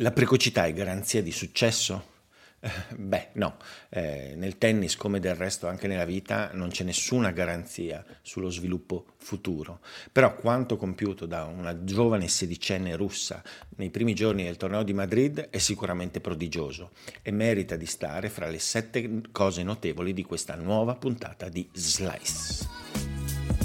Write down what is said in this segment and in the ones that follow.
La precocità è garanzia di successo? Eh, beh, no, eh, nel tennis come del resto anche nella vita non c'è nessuna garanzia sullo sviluppo futuro, però quanto compiuto da una giovane sedicenne russa nei primi giorni del torneo di Madrid è sicuramente prodigioso e merita di stare fra le sette cose notevoli di questa nuova puntata di Slice.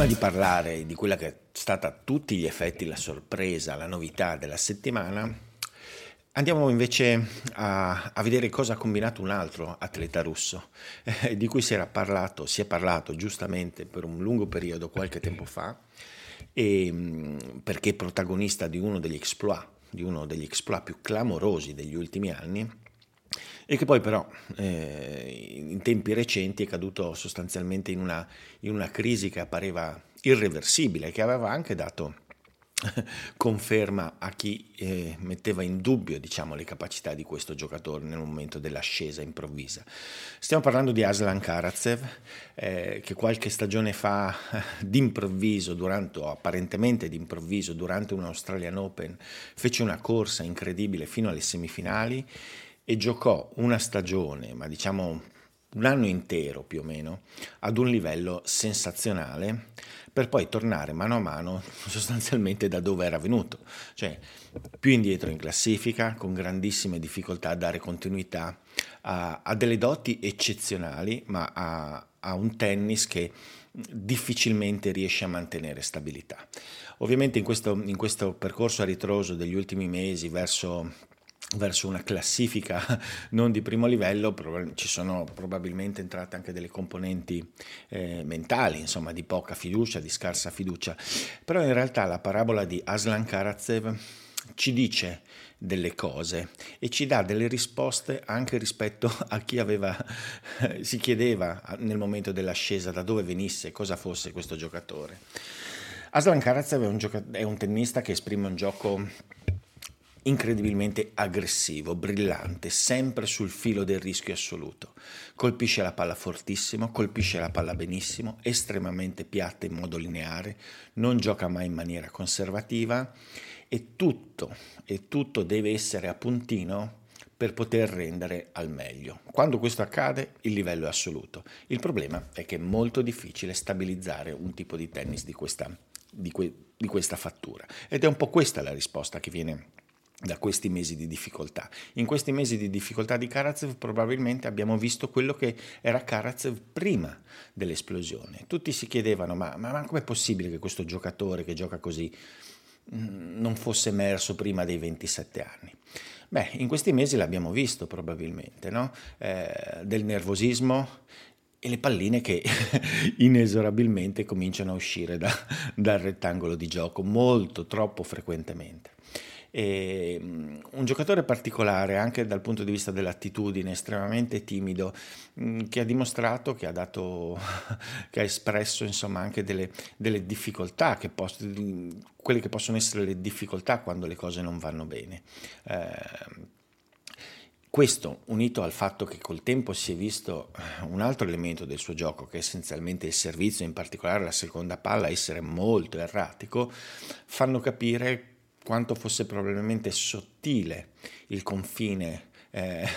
Prima di parlare di quella che è stata a tutti gli effetti la sorpresa, la novità della settimana, andiamo invece a, a vedere cosa ha combinato un altro atleta russo, eh, di cui si era parlato, si è parlato giustamente per un lungo periodo qualche tempo fa, e, perché protagonista di uno degli exploit, di uno degli exploit più clamorosi degli ultimi anni, e che poi però eh, in tempi recenti è caduto sostanzialmente in una, in una crisi che appareva irreversibile, che aveva anche dato conferma a chi eh, metteva in dubbio diciamo, le capacità di questo giocatore nel momento dell'ascesa improvvisa. Stiamo parlando di Aslan Karatsev eh, che qualche stagione fa d'improvviso, durante, o apparentemente d'improvviso, durante un Australian Open fece una corsa incredibile fino alle semifinali e giocò una stagione, ma diciamo un anno intero più o meno, ad un livello sensazionale, per poi tornare mano a mano sostanzialmente da dove era venuto, cioè più indietro in classifica, con grandissime difficoltà a dare continuità a, a delle doti eccezionali, ma a, a un tennis che difficilmente riesce a mantenere stabilità. Ovviamente in questo, in questo percorso a ritroso degli ultimi mesi verso verso una classifica non di primo livello, ci sono probabilmente entrate anche delle componenti eh, mentali, insomma di poca fiducia, di scarsa fiducia, però in realtà la parabola di Aslan Karatsev ci dice delle cose e ci dà delle risposte anche rispetto a chi aveva, si chiedeva nel momento dell'ascesa da dove venisse, cosa fosse questo giocatore. Aslan Karatsev è un, gioca- è un tennista che esprime un gioco incredibilmente aggressivo, brillante, sempre sul filo del rischio assoluto. Colpisce la palla fortissimo, colpisce la palla benissimo, estremamente piatta in modo lineare, non gioca mai in maniera conservativa e tutto, e tutto deve essere a puntino per poter rendere al meglio. Quando questo accade il livello è assoluto. Il problema è che è molto difficile stabilizzare un tipo di tennis di questa, di que, di questa fattura ed è un po' questa la risposta che viene da questi mesi di difficoltà. In questi mesi di difficoltà di Karatsev probabilmente abbiamo visto quello che era Karatsev prima dell'esplosione. Tutti si chiedevano ma, ma, ma com'è possibile che questo giocatore che gioca così mm, non fosse emerso prima dei 27 anni? Beh, in questi mesi l'abbiamo visto probabilmente, no? eh, del nervosismo e le palline che inesorabilmente cominciano a uscire da, dal rettangolo di gioco molto, troppo frequentemente. E, um, un giocatore particolare anche dal punto di vista dell'attitudine, estremamente timido, um, che ha dimostrato, che ha, dato, che ha espresso insomma anche delle, delle difficoltà, che posso, quelle che possono essere le difficoltà quando le cose non vanno bene. Eh, questo unito al fatto che col tempo si è visto un altro elemento del suo gioco, che è essenzialmente il servizio, in particolare la seconda palla, essere molto erratico, fanno capire quanto fosse probabilmente sottile il confine eh,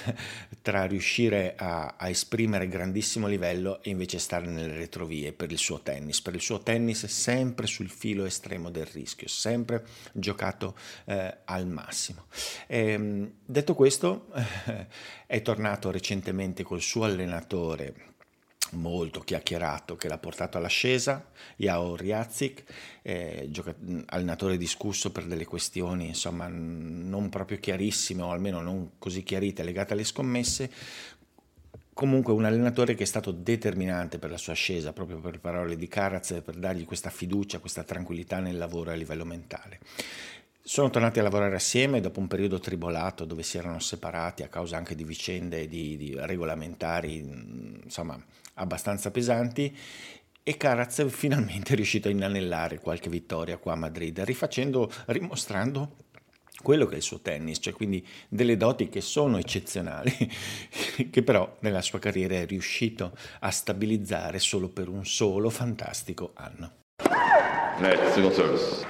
tra riuscire a, a, esprimere grandissimo livello e invece stare nelle retrovie per il suo tennis. Per il suo tennis sempre sul filo estremo del rischio, sempre giocato eh, al massimo. E, ehm, detto questo, eh, è tornato recentemente col suo allenatore molto chiacchierato che l'ha portato all'ascesa, Yao Riazik, eh, gioca- allenatore discusso per delle questioni insomma non proprio chiarissime o almeno non così chiarite legate alle scommesse, comunque un allenatore che è stato determinante per la sua ascesa, proprio per parole di Caraz, per dargli questa fiducia, questa tranquillità nel lavoro a livello mentale. Sono tornati a lavorare assieme dopo un periodo tribolato dove si erano separati a causa anche di vicende di, di regolamentari insomma abbastanza pesanti e Caraz finalmente è riuscito a inanellare qualche vittoria qua a Madrid, rifacendo, rimostrando quello che è il suo tennis, cioè quindi delle doti che sono eccezionali, che però nella sua carriera è riuscito a stabilizzare solo per un solo fantastico anno. Net, single service.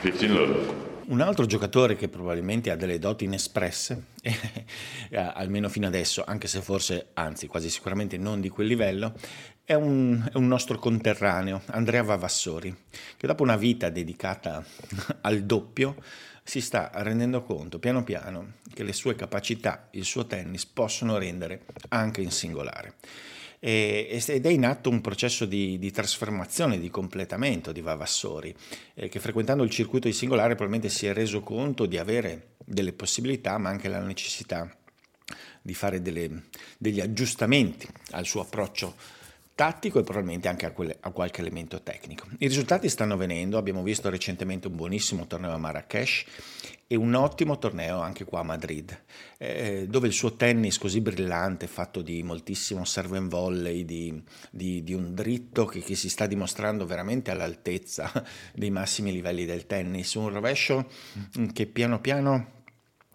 15 love. Un altro giocatore che probabilmente ha delle doti inespresse, almeno fino adesso, anche se forse, anzi quasi sicuramente non di quel livello, è un, è un nostro conterraneo, Andrea Vavassori, che dopo una vita dedicata al doppio si sta rendendo conto piano piano che le sue capacità, il suo tennis possono rendere anche in singolare ed è in atto un processo di, di trasformazione, di completamento di Vavassori, eh, che frequentando il circuito di singolare probabilmente si è reso conto di avere delle possibilità ma anche la necessità di fare delle, degli aggiustamenti al suo approccio tattico e probabilmente anche a, quelle, a, qualche elemento tecnico. I risultati stanno venendo, abbiamo visto recentemente un buonissimo torneo a Marrakesh e un ottimo torneo anche qua a Madrid, eh, dove il suo tennis così brillante, fatto di moltissimo serve and volley, di, di, di un dritto che, che, si sta dimostrando veramente all'altezza dei massimi livelli del tennis, un rovescio che piano piano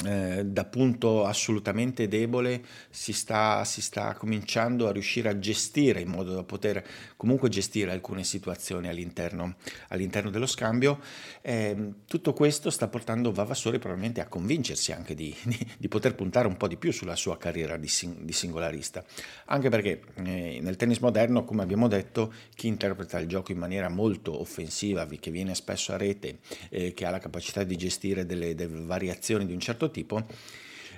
eh, da punto assolutamente debole si sta, si sta, cominciando a riuscire a gestire in modo da poter comunque gestire alcune situazioni all'interno, all'interno dello scambio. Eh, tutto questo sta portando Vavassori probabilmente a convincersi anche di, di, di, poter puntare un po' di più sulla sua carriera di, di singolarista, anche perché eh, nel tennis moderno, come abbiamo detto, chi interpreta il gioco in maniera molto offensiva, che viene spesso a rete, eh, che ha la capacità di gestire delle, delle variazioni di un certo tipo,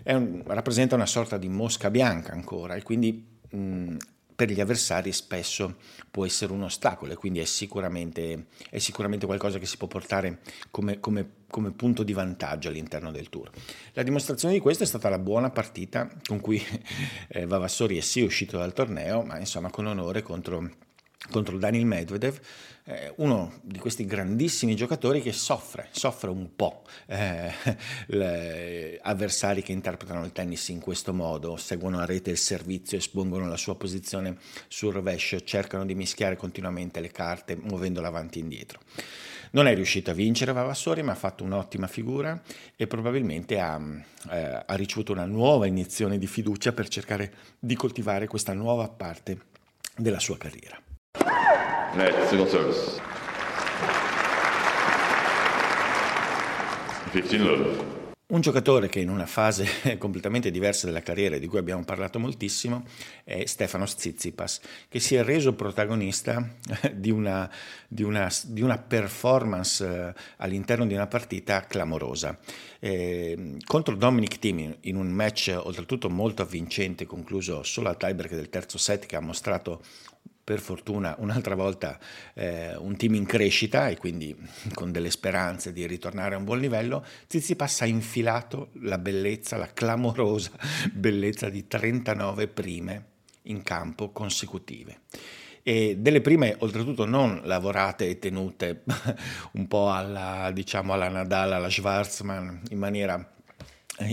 un, rappresenta una sorta di mosca bianca ancora e quindi mh, per gli avversari spesso può essere un ostacolo e quindi è sicuramente, è sicuramente qualcosa che si può portare come, come, come, punto di vantaggio all'interno del tour. La dimostrazione di questo è stata la buona partita con cui eh, Vavassori è sì uscito dal torneo, ma insomma con onore contro contro Daniel Medvedev, eh, uno di questi grandissimi giocatori che soffre, soffre un po' eh, le avversari che interpretano il tennis in questo modo, seguono a rete il servizio, espongono la sua posizione sul rovescio, cercano di mischiare continuamente le carte muovendola avanti e indietro. Non è riuscito a vincere Vavassori, ma ha fatto un'ottima figura e probabilmente ha, eh, ha ricevuto una nuova iniezione di fiducia per cercare di coltivare questa nuova parte della sua carriera. Net, single service. 15 love. Un giocatore che in una fase completamente diversa della carriera di cui abbiamo parlato moltissimo è Stefano Tsitsipas, che si è reso protagonista di una, di una, di una performance eh, all'interno di una partita clamorosa. Eh, contro Dominic Thiem in un match oltretutto molto avvincente, concluso solo al tiebreak del terzo set, che ha mostrato per fortuna un'altra volta eh, un team in crescita e quindi con delle speranze di ritornare a un buon livello, Tsitsipas ha infilato la bellezza, la clamorosa bellezza di 39 prime in campo consecutive. E delle prime, oltretutto, non lavorate e tenute un po' alla, diciamo, alla Nadal, alla Schwarzman, in maniera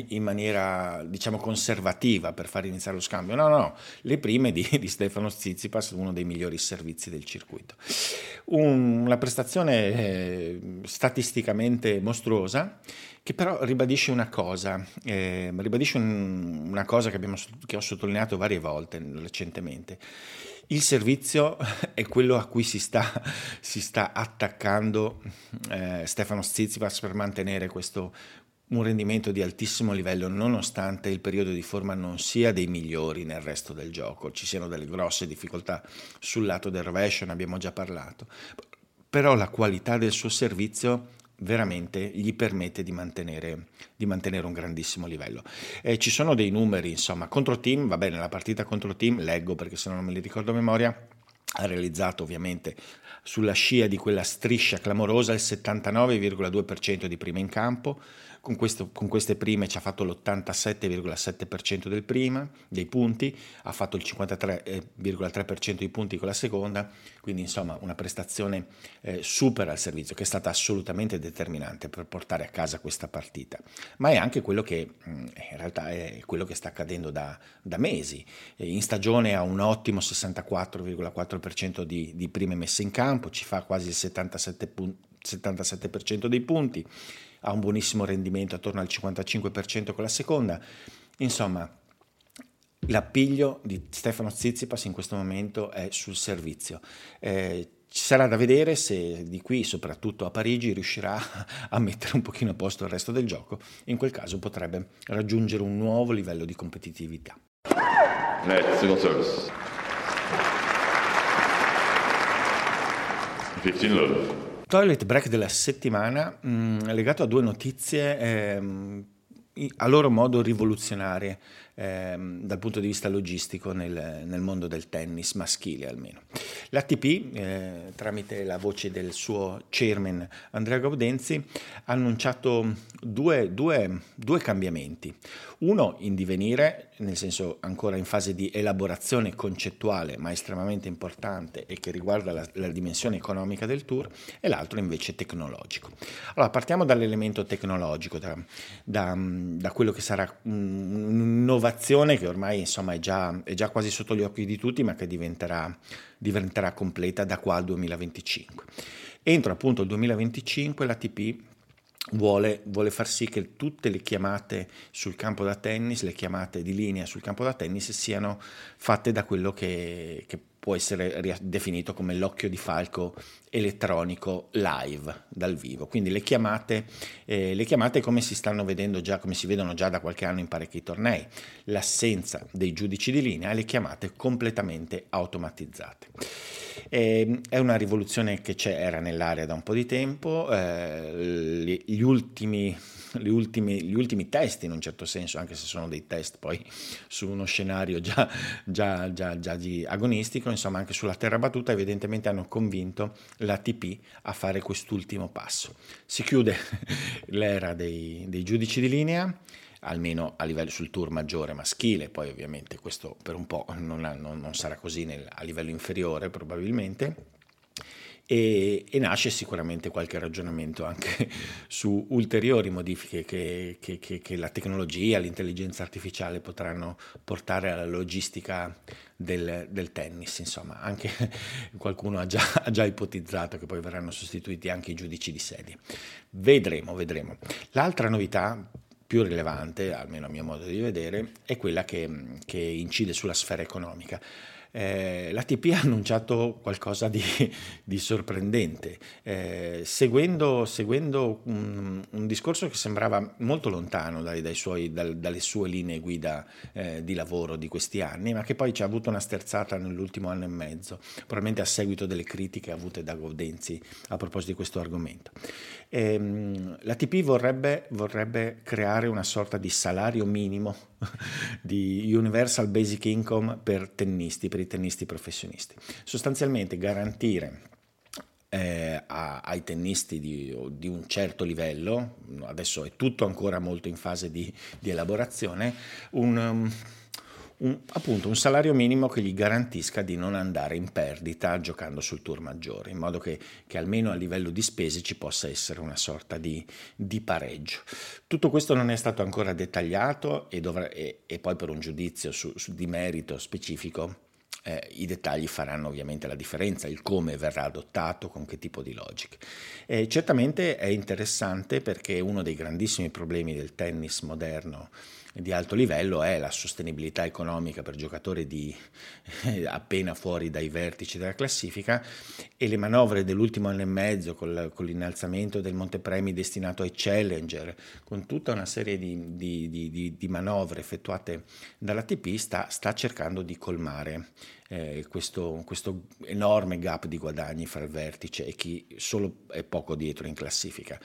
in maniera diciamo conservativa per far iniziare lo scambio. No, no, no. le prime di, di Stefano Zizipas, uno dei migliori servizi del circuito. Un, una prestazione eh, statisticamente mostruosa che però ribadisce una cosa, eh, ribadisce un, una cosa che, abbiamo, che ho sottolineato varie volte recentemente. Il servizio è quello a cui si sta, si sta attaccando eh, Stefano Zizipas per mantenere questo, un rendimento di altissimo livello nonostante il periodo di forma non sia dei migliori nel resto del gioco, ci siano delle grosse difficoltà sul lato del rovescio, ne abbiamo già parlato, però la qualità del suo servizio veramente gli permette di mantenere, di mantenere un grandissimo livello. Eh, ci sono dei numeri, insomma, contro team, va bene, la partita contro team, leggo perché se no non me li ricordo a memoria, ha realizzato ovviamente sulla scia di quella striscia clamorosa il 79,2% di prima in campo, con, questo, con queste prime ci ha fatto l'87,7% del prima, dei punti, ha fatto il 53,3% dei punti con la seconda, quindi insomma una prestazione eh, super al servizio che è stata assolutamente determinante per portare a casa questa partita, ma è anche quello che in realtà è quello che sta accadendo da, da mesi. In stagione ha un ottimo 64,4% di, di prime messe in campo, ci fa quasi il 77 punti 77% dei punti, ha un buonissimo rendimento attorno al 55% con la seconda. Insomma, l'appiglio di Stefano Zizipas in questo momento è sul servizio. Eh, ci sarà da vedere se di qui, soprattutto a Parigi, riuscirà a mettere un pochino a posto il resto del gioco. In quel caso potrebbe raggiungere un nuovo livello di competitività. Net single service. 15 love. Toilet break della settimana mh, mm, legato a due notizie ehm, a loro modo rivoluzionarie ehm, dal punto di vista logistico nel, nel, mondo del tennis maschile almeno. L'ATP, eh, tramite la voce del suo chairman Andrea Gaudenzi, ha annunciato due, due, due cambiamenti. Uno in divenire, nel senso ancora in fase di elaborazione concettuale, ma estremamente importante e che riguarda la, la dimensione economica del tour, e l'altro invece tecnologico. Allora, partiamo dall'elemento tecnologico, da, da, da quello che sarà un'innovazione che ormai insomma, è, già, è già quasi sotto gli occhi di tutti, ma che diventerà, diventerà completa da qua al 2025. Entro appunto il 2025 l'ATP Vuole, vuole, far sì che tutte le chiamate sul campo da tennis, le chiamate di linea sul campo da tennis siano fatte da quello che, che può essere definito come l'occhio di falco elettronico live dal vivo. Quindi le chiamate, eh, le chiamate come si stanno vedendo già, come si vedono già da qualche anno in parecchi tornei, l'assenza dei giudici di linea e le chiamate completamente automatizzate. Eh, è una rivoluzione che era nell'area da un po' di tempo, eh, gli, ultimi, ultimi, gli, ultimi, test in un certo senso, anche se sono dei test poi su uno scenario già, già, già, già agonistico, insomma anche sulla terra battuta evidentemente hanno convinto l'ATP a fare quest'ultimo passo. Si chiude l'era dei, dei giudici di linea, almeno a livello sul tour maggiore maschile, poi ovviamente questo per un po' non, non, non sarà così nel, a livello inferiore probabilmente. E, e, nasce sicuramente qualche ragionamento anche su ulteriori modifiche che, che, che, che, la tecnologia, l'intelligenza artificiale potranno portare alla logistica del, del tennis. Insomma, anche qualcuno ha già, ha già, ipotizzato che poi verranno sostituiti anche i giudici di serie. Vedremo, vedremo. L'altra novità più rilevante, almeno a mio modo di vedere, è quella che, che incide sulla sfera economica eh, l'ATP ha annunciato qualcosa di, di sorprendente, eh, seguendo, seguendo un, un, discorso che sembrava molto lontano dai, dai suoi, dal, dalle sue linee guida eh, di lavoro di questi anni, ma che poi ci ha avuto una sterzata nell'ultimo anno e mezzo, probabilmente a seguito delle critiche avute da Gaudenzi a proposito di questo argomento. Ehm, L'ATP vorrebbe, vorrebbe creare una sorta di salario minimo di Universal Basic Income per tennisti, per i tennisti professionisti. Sostanzialmente garantire eh, a, ai tennisti di, di, un certo livello, adesso è tutto ancora molto in fase di, di elaborazione, un... Um, un, appunto un salario minimo che gli garantisca di non andare in perdita giocando sul tour maggiore, in modo che, che almeno a livello di spese ci possa essere una sorta di, di pareggio. Tutto questo non è stato ancora dettagliato e, dovrà, e, e poi per un giudizio su, su, di merito specifico eh, I dettagli faranno ovviamente la differenza, il come verrà adottato, con che tipo di logiche. Eh, certamente è interessante perché uno dei grandissimi problemi del tennis moderno di alto livello è la sostenibilità economica per giocatori di, eh, appena fuori dai vertici della classifica e le manovre dell'ultimo anno e mezzo con, con l'innalzamento del montepremi destinato ai challenger, con tutta una serie di, di, di, manovre effettuate dall'ATP sta, sta cercando di colmare eh, questo, questo, enorme gap di guadagni fra il vertice e chi solo è poco dietro in classifica.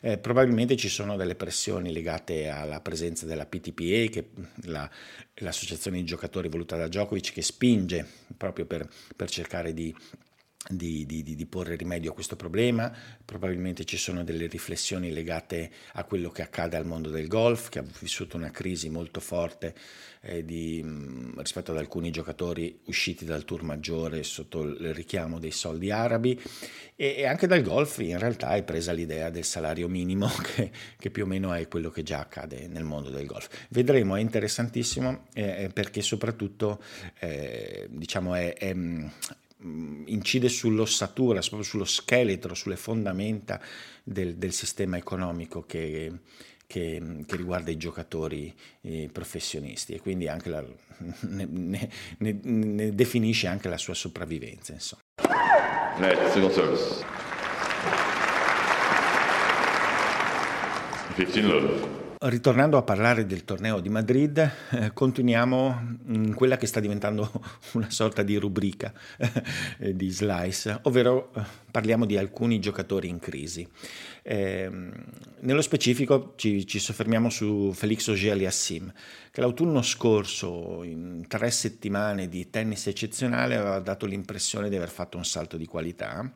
Eh, probabilmente ci sono delle pressioni legate alla presenza della PTPA, che la, l'associazione di giocatori voluta da Djokovic, che spinge proprio per, per cercare di di, di, di, porre rimedio a questo problema, probabilmente ci sono delle riflessioni legate a quello che accade al mondo del golf, che ha vissuto una crisi molto forte eh, di, mh, rispetto ad alcuni giocatori usciti dal tour maggiore sotto il richiamo dei soldi arabi e, e anche dal golf in realtà è presa l'idea del salario minimo che, che, più o meno è quello che già accade nel mondo del golf. Vedremo, è interessantissimo eh, perché soprattutto eh, diciamo è, è Mm, incide sull'ossatura, sullo scheletro, sulle fondamenta del, del sistema economico che, che, che, riguarda i giocatori eh, professionisti e quindi anche la, ne, ne, ne, definisce anche la sua sopravvivenza. Insomma. Net, single service. 15 love. Ritornando a parlare del torneo di Madrid, eh, continuiamo in quella che sta diventando una sorta di rubrica eh, di Slice, ovvero eh, parliamo di alcuni giocatori in crisi. Ehm, nello specifico ci, ci, soffermiamo su Felix Auger-Aliassime, che l'autunno scorso, in tre settimane di tennis eccezionale, aveva dato l'impressione di aver fatto un salto di qualità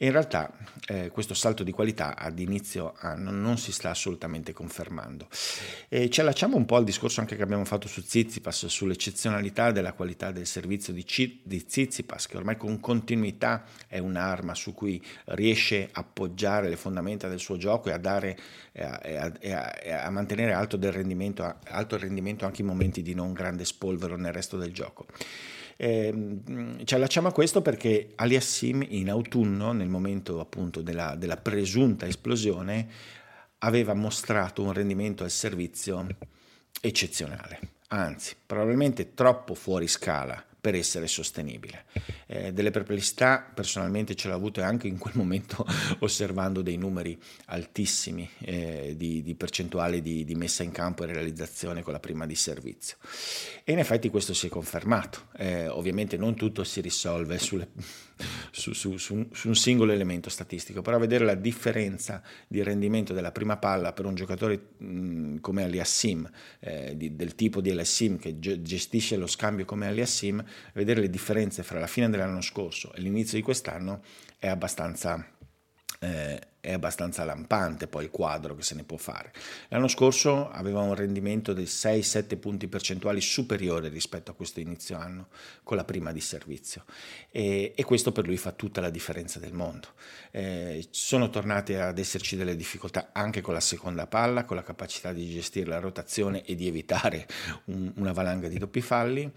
e in realtà eh, questo salto di qualità ad inizio anno non si sta assolutamente confermando. E ci allacciamo un po' al discorso anche che abbiamo fatto su Zizipas, sull'eccezionalità della qualità del servizio di, C- di Zizipas, che ormai con continuità è un'arma su cui riesce a appoggiare le fondamenta del suo gioco e a, dare, e a, a, a mantenere alto, rendimento, alto il rendimento anche in momenti di non grande spolvero nel resto del gioco. Eh, ci allacciamo a questo perché Aliassim in autunno, nel momento appunto della, della presunta esplosione, aveva mostrato un rendimento al servizio eccezionale, anzi probabilmente troppo fuori scala per essere sostenibile. Eh, delle perplessità personalmente ce l'ho avute anche in quel momento osservando dei numeri altissimi eh, di, di, percentuale di, di, messa in campo e realizzazione con la prima di servizio. E in effetti questo si è confermato. Eh, ovviamente non tutto si risolve sulle, su, su, su, su, un singolo elemento statistico, però vedere la differenza di rendimento della prima palla per un giocatore mh, come Aliassim, eh, del tipo di Aliassim che gestisce lo scambio come Aliassim, vedere le differenze fra la fine dell'anno scorso e l'inizio di quest'anno è abbastanza eh, è abbastanza lampante poi il quadro che se ne può fare. L'anno scorso aveva un rendimento di 6-7 punti percentuali superiore rispetto a questo inizio anno con la prima di servizio e, e questo per lui fa tutta la differenza del mondo. Eh, sono tornate ad esserci delle difficoltà anche con la seconda palla, con la capacità di gestire la rotazione e di evitare un, una valanga di doppi falli.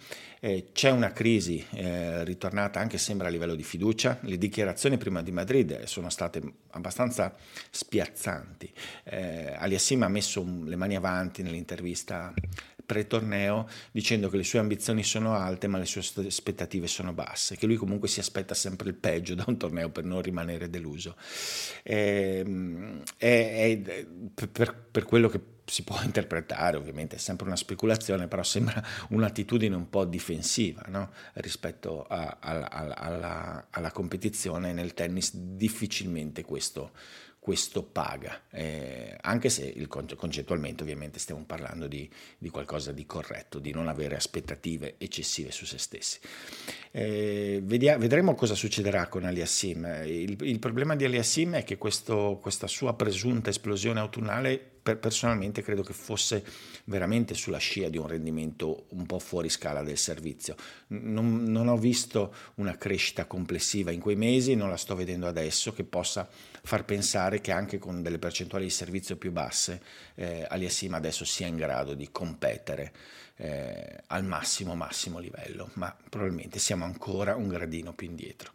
Eh, c'è una crisi eh, ritornata anche sembra a livello di fiducia. Le dichiarazioni prima di Madrid sono state abbastanza abbastanza spiazzanti. Eh, Aliassim ha messo le mani avanti nell'intervista pre-torneo dicendo che le sue ambizioni sono alte ma le sue aspettative sono basse, che lui comunque si aspetta sempre il peggio da un torneo per non rimanere deluso. Eh, è, per, per quello che si può interpretare, ovviamente è sempre una speculazione, però sembra un'attitudine un po' difensiva no? rispetto a, a, a, alla, alla, competizione nel tennis, difficilmente questo, questo paga, eh, anche se il, concettualmente ovviamente stiamo parlando di, di, qualcosa di corretto, di non avere aspettative eccessive su se stessi. Eh, vedia, vedremo cosa succederà con Aliassim. Il, il problema di Aliassim è che questo, questa sua presunta esplosione autunnale personalmente credo che fosse veramente sulla scia di un rendimento un po' fuori scala del servizio. Non, non ho visto una crescita complessiva in quei mesi, non la sto vedendo adesso che possa far pensare che anche con delle percentuali di servizio più basse eh, Aliassima adesso sia in grado di competere eh, al massimo massimo livello, ma probabilmente siamo ancora un gradino più indietro.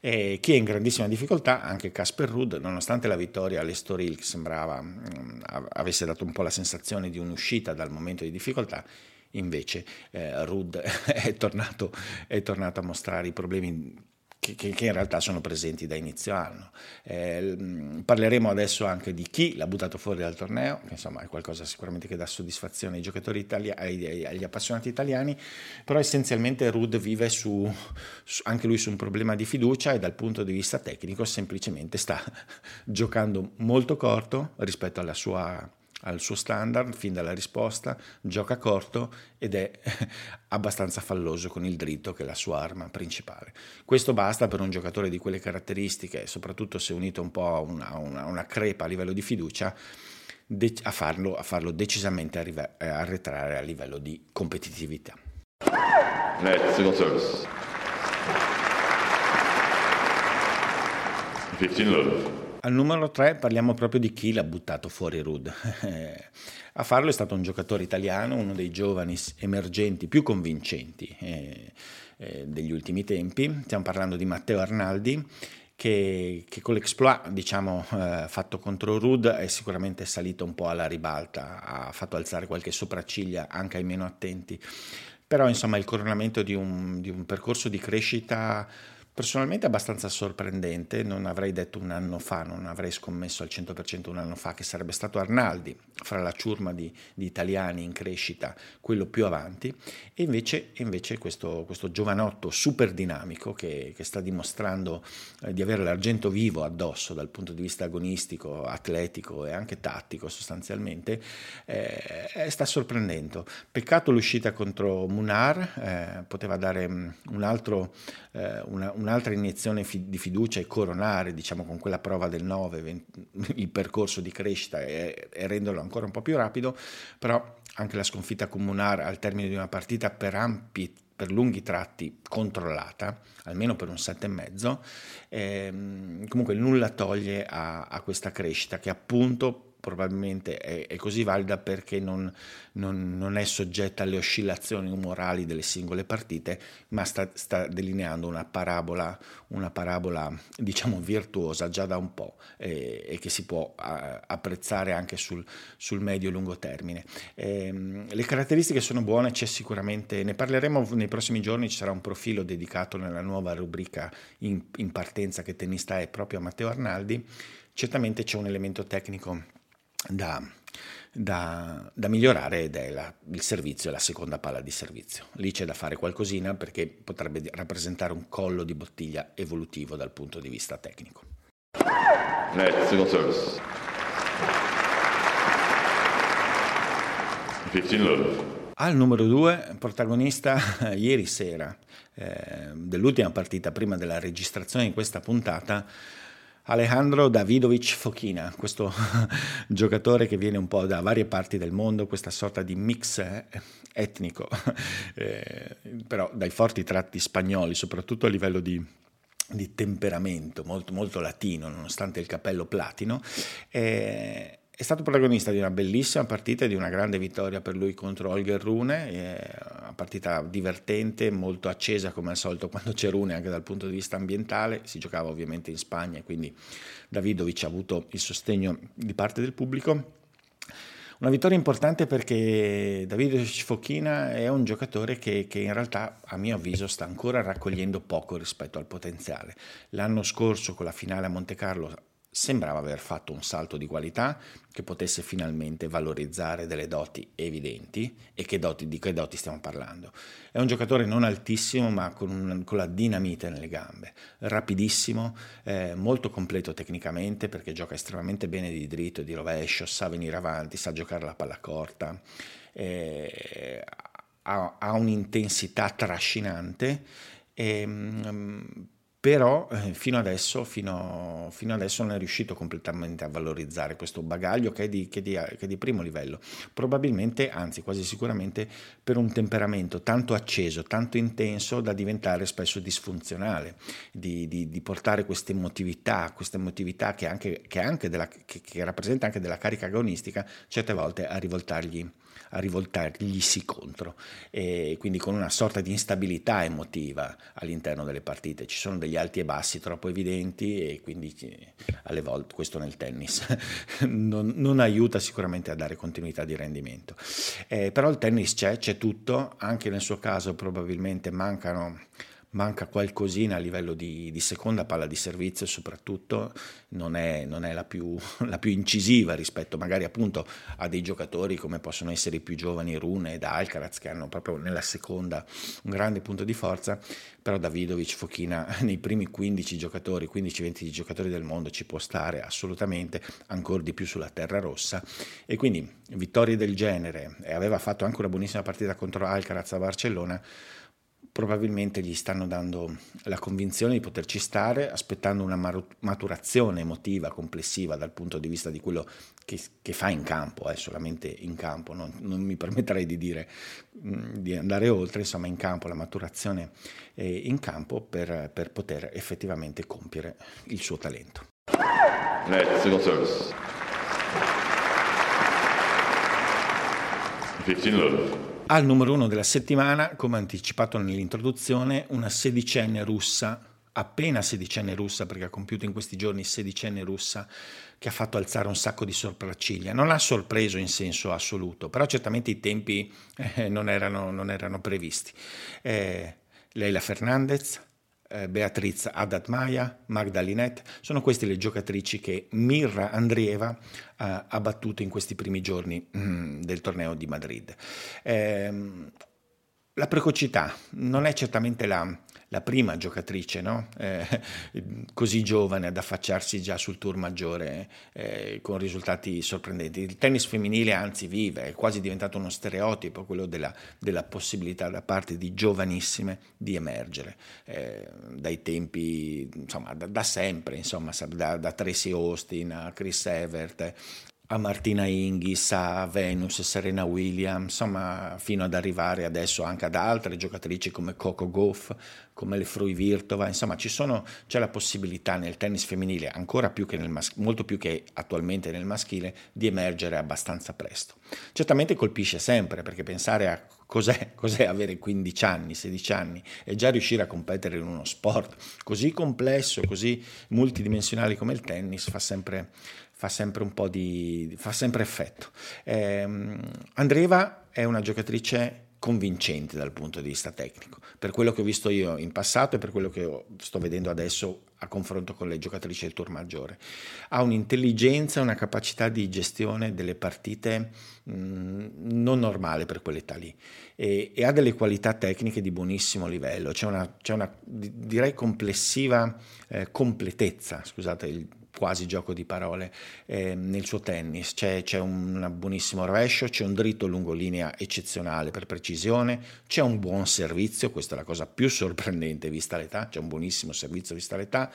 E chi è in grandissima difficoltà, anche Casper Rudd, nonostante la vittoria all'Estoril che sembrava mh, mm, avesse dato un po' la sensazione di un'uscita dal momento di difficoltà, invece eh, Rudd è tornato, è tornato a mostrare i problemi che, che, in realtà sono presenti da inizio anno. Eh, parleremo adesso anche di chi l'ha buttato fuori dal torneo, che insomma è qualcosa sicuramente che dà soddisfazione ai giocatori italiani, agli, appassionati italiani, però essenzialmente Rud vive su, su, anche lui su un problema di fiducia e dal punto di vista tecnico semplicemente sta giocando molto corto rispetto alla sua al suo standard fin dalla risposta, gioca corto ed è abbastanza falloso con il dritto che è la sua arma principale. Questo basta per un giocatore di quelle caratteristiche, soprattutto se unito un po' a una, una, una crepa a livello di fiducia, a farlo, a farlo decisamente arretrare a livello di competitività. Net, single service. 15 love. Al numero 3 parliamo proprio di chi l'ha buttato fuori Rud. A farlo è stato un giocatore italiano, uno dei giovani emergenti più convincenti eh, eh, degli ultimi tempi. Stiamo parlando di Matteo Arnaldi, che, che con l'exploit diciamo, eh, fatto contro Rud è sicuramente salito un po' alla ribalta, ha fatto alzare qualche sopracciglia anche ai meno attenti. Però insomma il coronamento di un, di un percorso di crescita Personalmente abbastanza sorprendente, non avrei detto un anno fa, non avrei scommesso al 100% un anno fa che sarebbe stato Arnaldi, fra la ciurma di, di italiani in crescita, quello più avanti, e invece, invece questo, questo, giovanotto super dinamico che, che sta dimostrando eh, di avere l'argento vivo addosso dal punto di vista agonistico, atletico e anche tattico sostanzialmente, eh, sta sorprendendo. Peccato l'uscita contro Munar, eh, poteva dare mm, un altro, eh, una, una un'altra iniezione di fiducia e coronare, diciamo, con quella prova del 9 il percorso di crescita e, e renderlo ancora un po' più rapido, però anche la sconfitta comunale al termine di una partita per ampi per lunghi tratti controllata, almeno per un set e mezzo, ehm, comunque nulla toglie a, a, questa crescita che appunto probabilmente è, è, così valida perché non, non, non, è soggetta alle oscillazioni umorali delle singole partite, ma sta, sta delineando una parabola, una parabola, diciamo virtuosa già da un po' e, e che si può a, apprezzare anche sul, sul medio-lungo termine. E, ehm, le caratteristiche sono buone, c'è sicuramente, ne parleremo nei prossimi giorni, ci sarà un profilo dedicato nella nuova rubrica in, in partenza che tennista è proprio a Matteo Arnaldi. Certamente c'è un elemento tecnico da, da, da migliorare ed è la, il servizio, la seconda palla di servizio. Lì c'è da fare qualcosina perché potrebbe rappresentare un collo di bottiglia evolutivo dal punto di vista tecnico. Net, single service. 15 love. Al numero 2, protagonista ieri sera eh, dell'ultima partita prima della registrazione di questa puntata, Alejandro Davidovic Fochina, questo giocatore che viene un po' da varie parti del mondo, questa sorta di mix eh, etnico, eh, però dai forti tratti spagnoli, soprattutto a livello di, di temperamento, molto, molto, latino, nonostante il capello platino. Eh, è stato protagonista di una bellissima partita e di una grande vittoria per lui contro Holger Rune, una partita divertente, molto accesa come al solito quando c'è Rune anche dal punto di vista ambientale, si giocava ovviamente in Spagna quindi Davidovic ha avuto il sostegno di parte del pubblico. Una vittoria importante perché Davidovic Fochina è un giocatore che, che, in realtà a mio avviso sta ancora raccogliendo poco rispetto al potenziale. L'anno scorso con la finale a Monte Carlo sembrava aver fatto un salto di qualità che potesse finalmente valorizzare delle doti evidenti e che doti, di che doti stiamo parlando. È un giocatore non altissimo ma con, un, con la dinamite nelle gambe, rapidissimo, eh, molto completo tecnicamente perché gioca estremamente bene di dritto di rovescio, sa venire avanti, sa giocare la palla corta, eh, ha, ha, un'intensità trascinante. E, um, però eh, fino, adesso, fino, fino, adesso, non è riuscito completamente a valorizzare questo bagaglio che è, di, che, di, che è, di, primo livello, probabilmente, anzi quasi sicuramente, per un temperamento tanto acceso, tanto intenso da diventare spesso disfunzionale, di, di, portare questa emotività, questa emotività che, anche, che, anche della, che rappresenta anche della carica agonistica, certe volte a rivoltargli a rivoltarglisi contro, e quindi con una sorta di instabilità emotiva all'interno delle partite. Ci sono degli alti e bassi troppo evidenti e quindi alle volte questo nel tennis non, non aiuta sicuramente a dare continuità di rendimento. Eh, però il tennis c'è, c'è tutto, anche nel suo caso probabilmente mancano manca qualcosina a livello di, di seconda palla di servizio soprattutto, non è, non è la, più, la, più, incisiva rispetto magari appunto a dei giocatori come possono essere i più giovani Rune ed Alcaraz che hanno proprio nella seconda un grande punto di forza, però Davidovic, Fochina nei primi 15 giocatori, 15-20 giocatori del mondo ci può stare assolutamente, ancora di più sulla terra rossa. E quindi vittorie del genere e aveva fatto anche una buonissima partita contro Alcaraz a Barcellona probabilmente gli stanno dando la convinzione di poterci stare, aspettando una maturazione emotiva complessiva dal punto di vista di quello che, che fa in campo, eh, solamente in campo, non, non mi permetterei di dire di andare oltre, insomma in campo, la maturazione eh, in campo per, per poter effettivamente compiere il suo talento. Net, single service. 15 love. Al numero uno della settimana, come anticipato nell'introduzione, una sedicenne russa, appena sedicenne russa, perché ha compiuto in questi giorni sedicenne russa, che ha fatto alzare un sacco di sopracciglia. Non ha sorpreso in senso assoluto, però certamente i tempi eh, non, erano, non, erano, previsti. Eh, Leila Fernandez, Beatriz Haddad-Maya, Magdalinette, sono queste le giocatrici che Mirra Andrieva eh, ha battuto in questi primi giorni mm, del torneo di Madrid. La precocità non è certamente la, la prima giocatrice no? eh, così giovane ad affacciarsi già sul tour maggiore eh, con risultati sorprendenti. Il tennis femminile anzi vive, è quasi diventato uno stereotipo quello della, della possibilità da parte di giovanissime di emergere, eh, dai tempi, insomma, da, da sempre, insomma, da, da Tracy Austin a Chris Evert a Martina Hingis, a Venus, Serena Williams, insomma, fino ad arrivare adesso anche ad altre giocatrici come Coco Goff, come le Fruivirtova, insomma, sono, c'è la possibilità nel tennis femminile, ancora più che nel mas- molto più che attualmente nel maschile, di emergere abbastanza presto. Certamente colpisce sempre, perché pensare a cos'è, cos'è avere 15 anni, 16 anni e già riuscire a competere in uno sport così complesso, così multidimensionale come il tennis fa sempre, fa sempre un po' di... fa sempre effetto. Eh, Andreva è una giocatrice convincente dal punto di vista tecnico, per quello che ho visto io in passato e per quello che sto vedendo adesso a confronto con le giocatrici del tour maggiore. Ha un'intelligenza, una capacità di gestione delle partite mm, non normale per quell'età lì e, e, ha delle qualità tecniche di buonissimo livello, c'è una, c'è una direi complessiva eh, completezza, scusate il quasi gioco di parole eh, nel suo tennis. C'è, c'è un buonissimo rovescio, c'è un dritto lungolinea eccezionale per precisione, c'è un buon servizio, questa è la cosa più sorprendente vista l'età, c'è un buonissimo servizio vista l'età,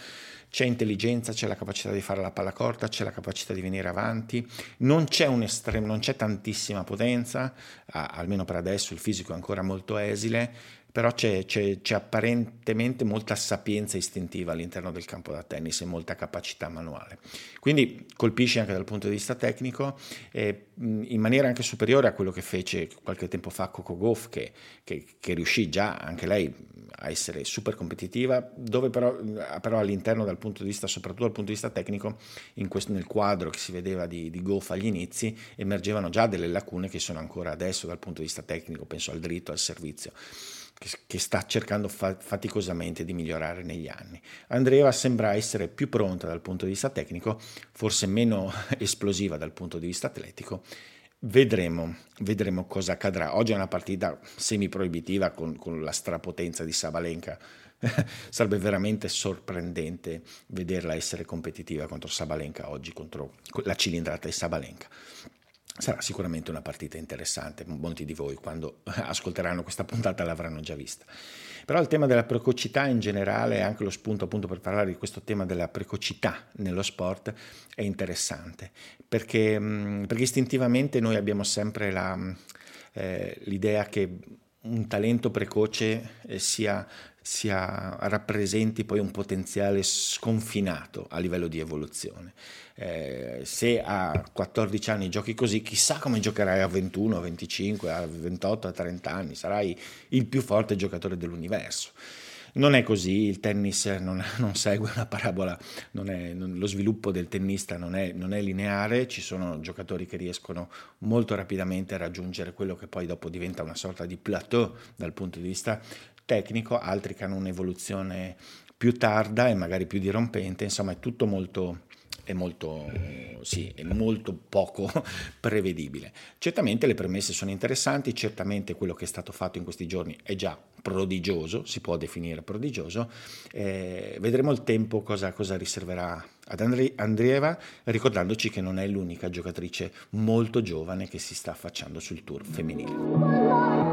c'è intelligenza, c'è la capacità di fare la palla corta, c'è la capacità di venire avanti, non c'è un estremo, non c'è tantissima potenza, almeno per adesso il fisico è ancora molto esile, però c'è, c'è, c'è, apparentemente molta sapienza istintiva all'interno del campo da tennis e molta capacità manuale. Quindi colpisce anche dal punto di vista tecnico eh, in maniera anche superiore a quello che fece qualche tempo fa Coco Goff, che, che, che riuscì già anche lei a essere super competitiva, dove però, però, all'interno dal punto di vista, soprattutto dal punto di vista tecnico, questo, nel quadro che si vedeva di, di Goff agli inizi, emergevano già delle lacune che sono ancora adesso dal punto di vista tecnico, penso al dritto, al servizio che, sta cercando faticosamente di migliorare negli anni. Andrea sembra essere più pronta dal punto di vista tecnico, forse meno esplosiva dal punto di vista atletico. Vedremo, vedremo cosa accadrà. Oggi è una partita semi-proibitiva con, con la strapotenza di Sabalenka. Sarebbe veramente sorprendente vederla essere competitiva contro Sabalenka oggi, contro la cilindrata di Sabalenka. Sarà sicuramente una partita interessante, molti di voi quando ascolteranno questa puntata l'avranno già vista. Però il tema della precocità in generale, anche lo spunto appunto per parlare di questo tema della precocità nello sport, è interessante, perché, perché istintivamente noi abbiamo sempre la, eh, l'idea che un talento precoce eh, sia sia, rappresenti poi un potenziale sconfinato a livello di evoluzione. Eh, se a 14 anni giochi così, chissà come giocherai a 21, a 25, a 28, a 30 anni, sarai il più forte giocatore dell'universo. Non è così, il tennis non, non segue una parabola, non è, non, lo sviluppo del tennista non è, non è, lineare, ci sono giocatori che riescono molto rapidamente a raggiungere quello che poi dopo diventa una sorta di plateau dal punto di vista tecnico, altri che hanno un'evoluzione più tarda e magari più dirompente, insomma è tutto molto è molto, sì, è molto poco prevedibile. Certamente le premesse sono interessanti, certamente quello che è stato fatto in questi giorni è già prodigioso, si può definire prodigioso, eh, vedremo il tempo cosa, cosa riserverà ad Andri- Andrieva, ricordandoci che non è l'unica giocatrice molto giovane che si sta affacciando sul tour femminile.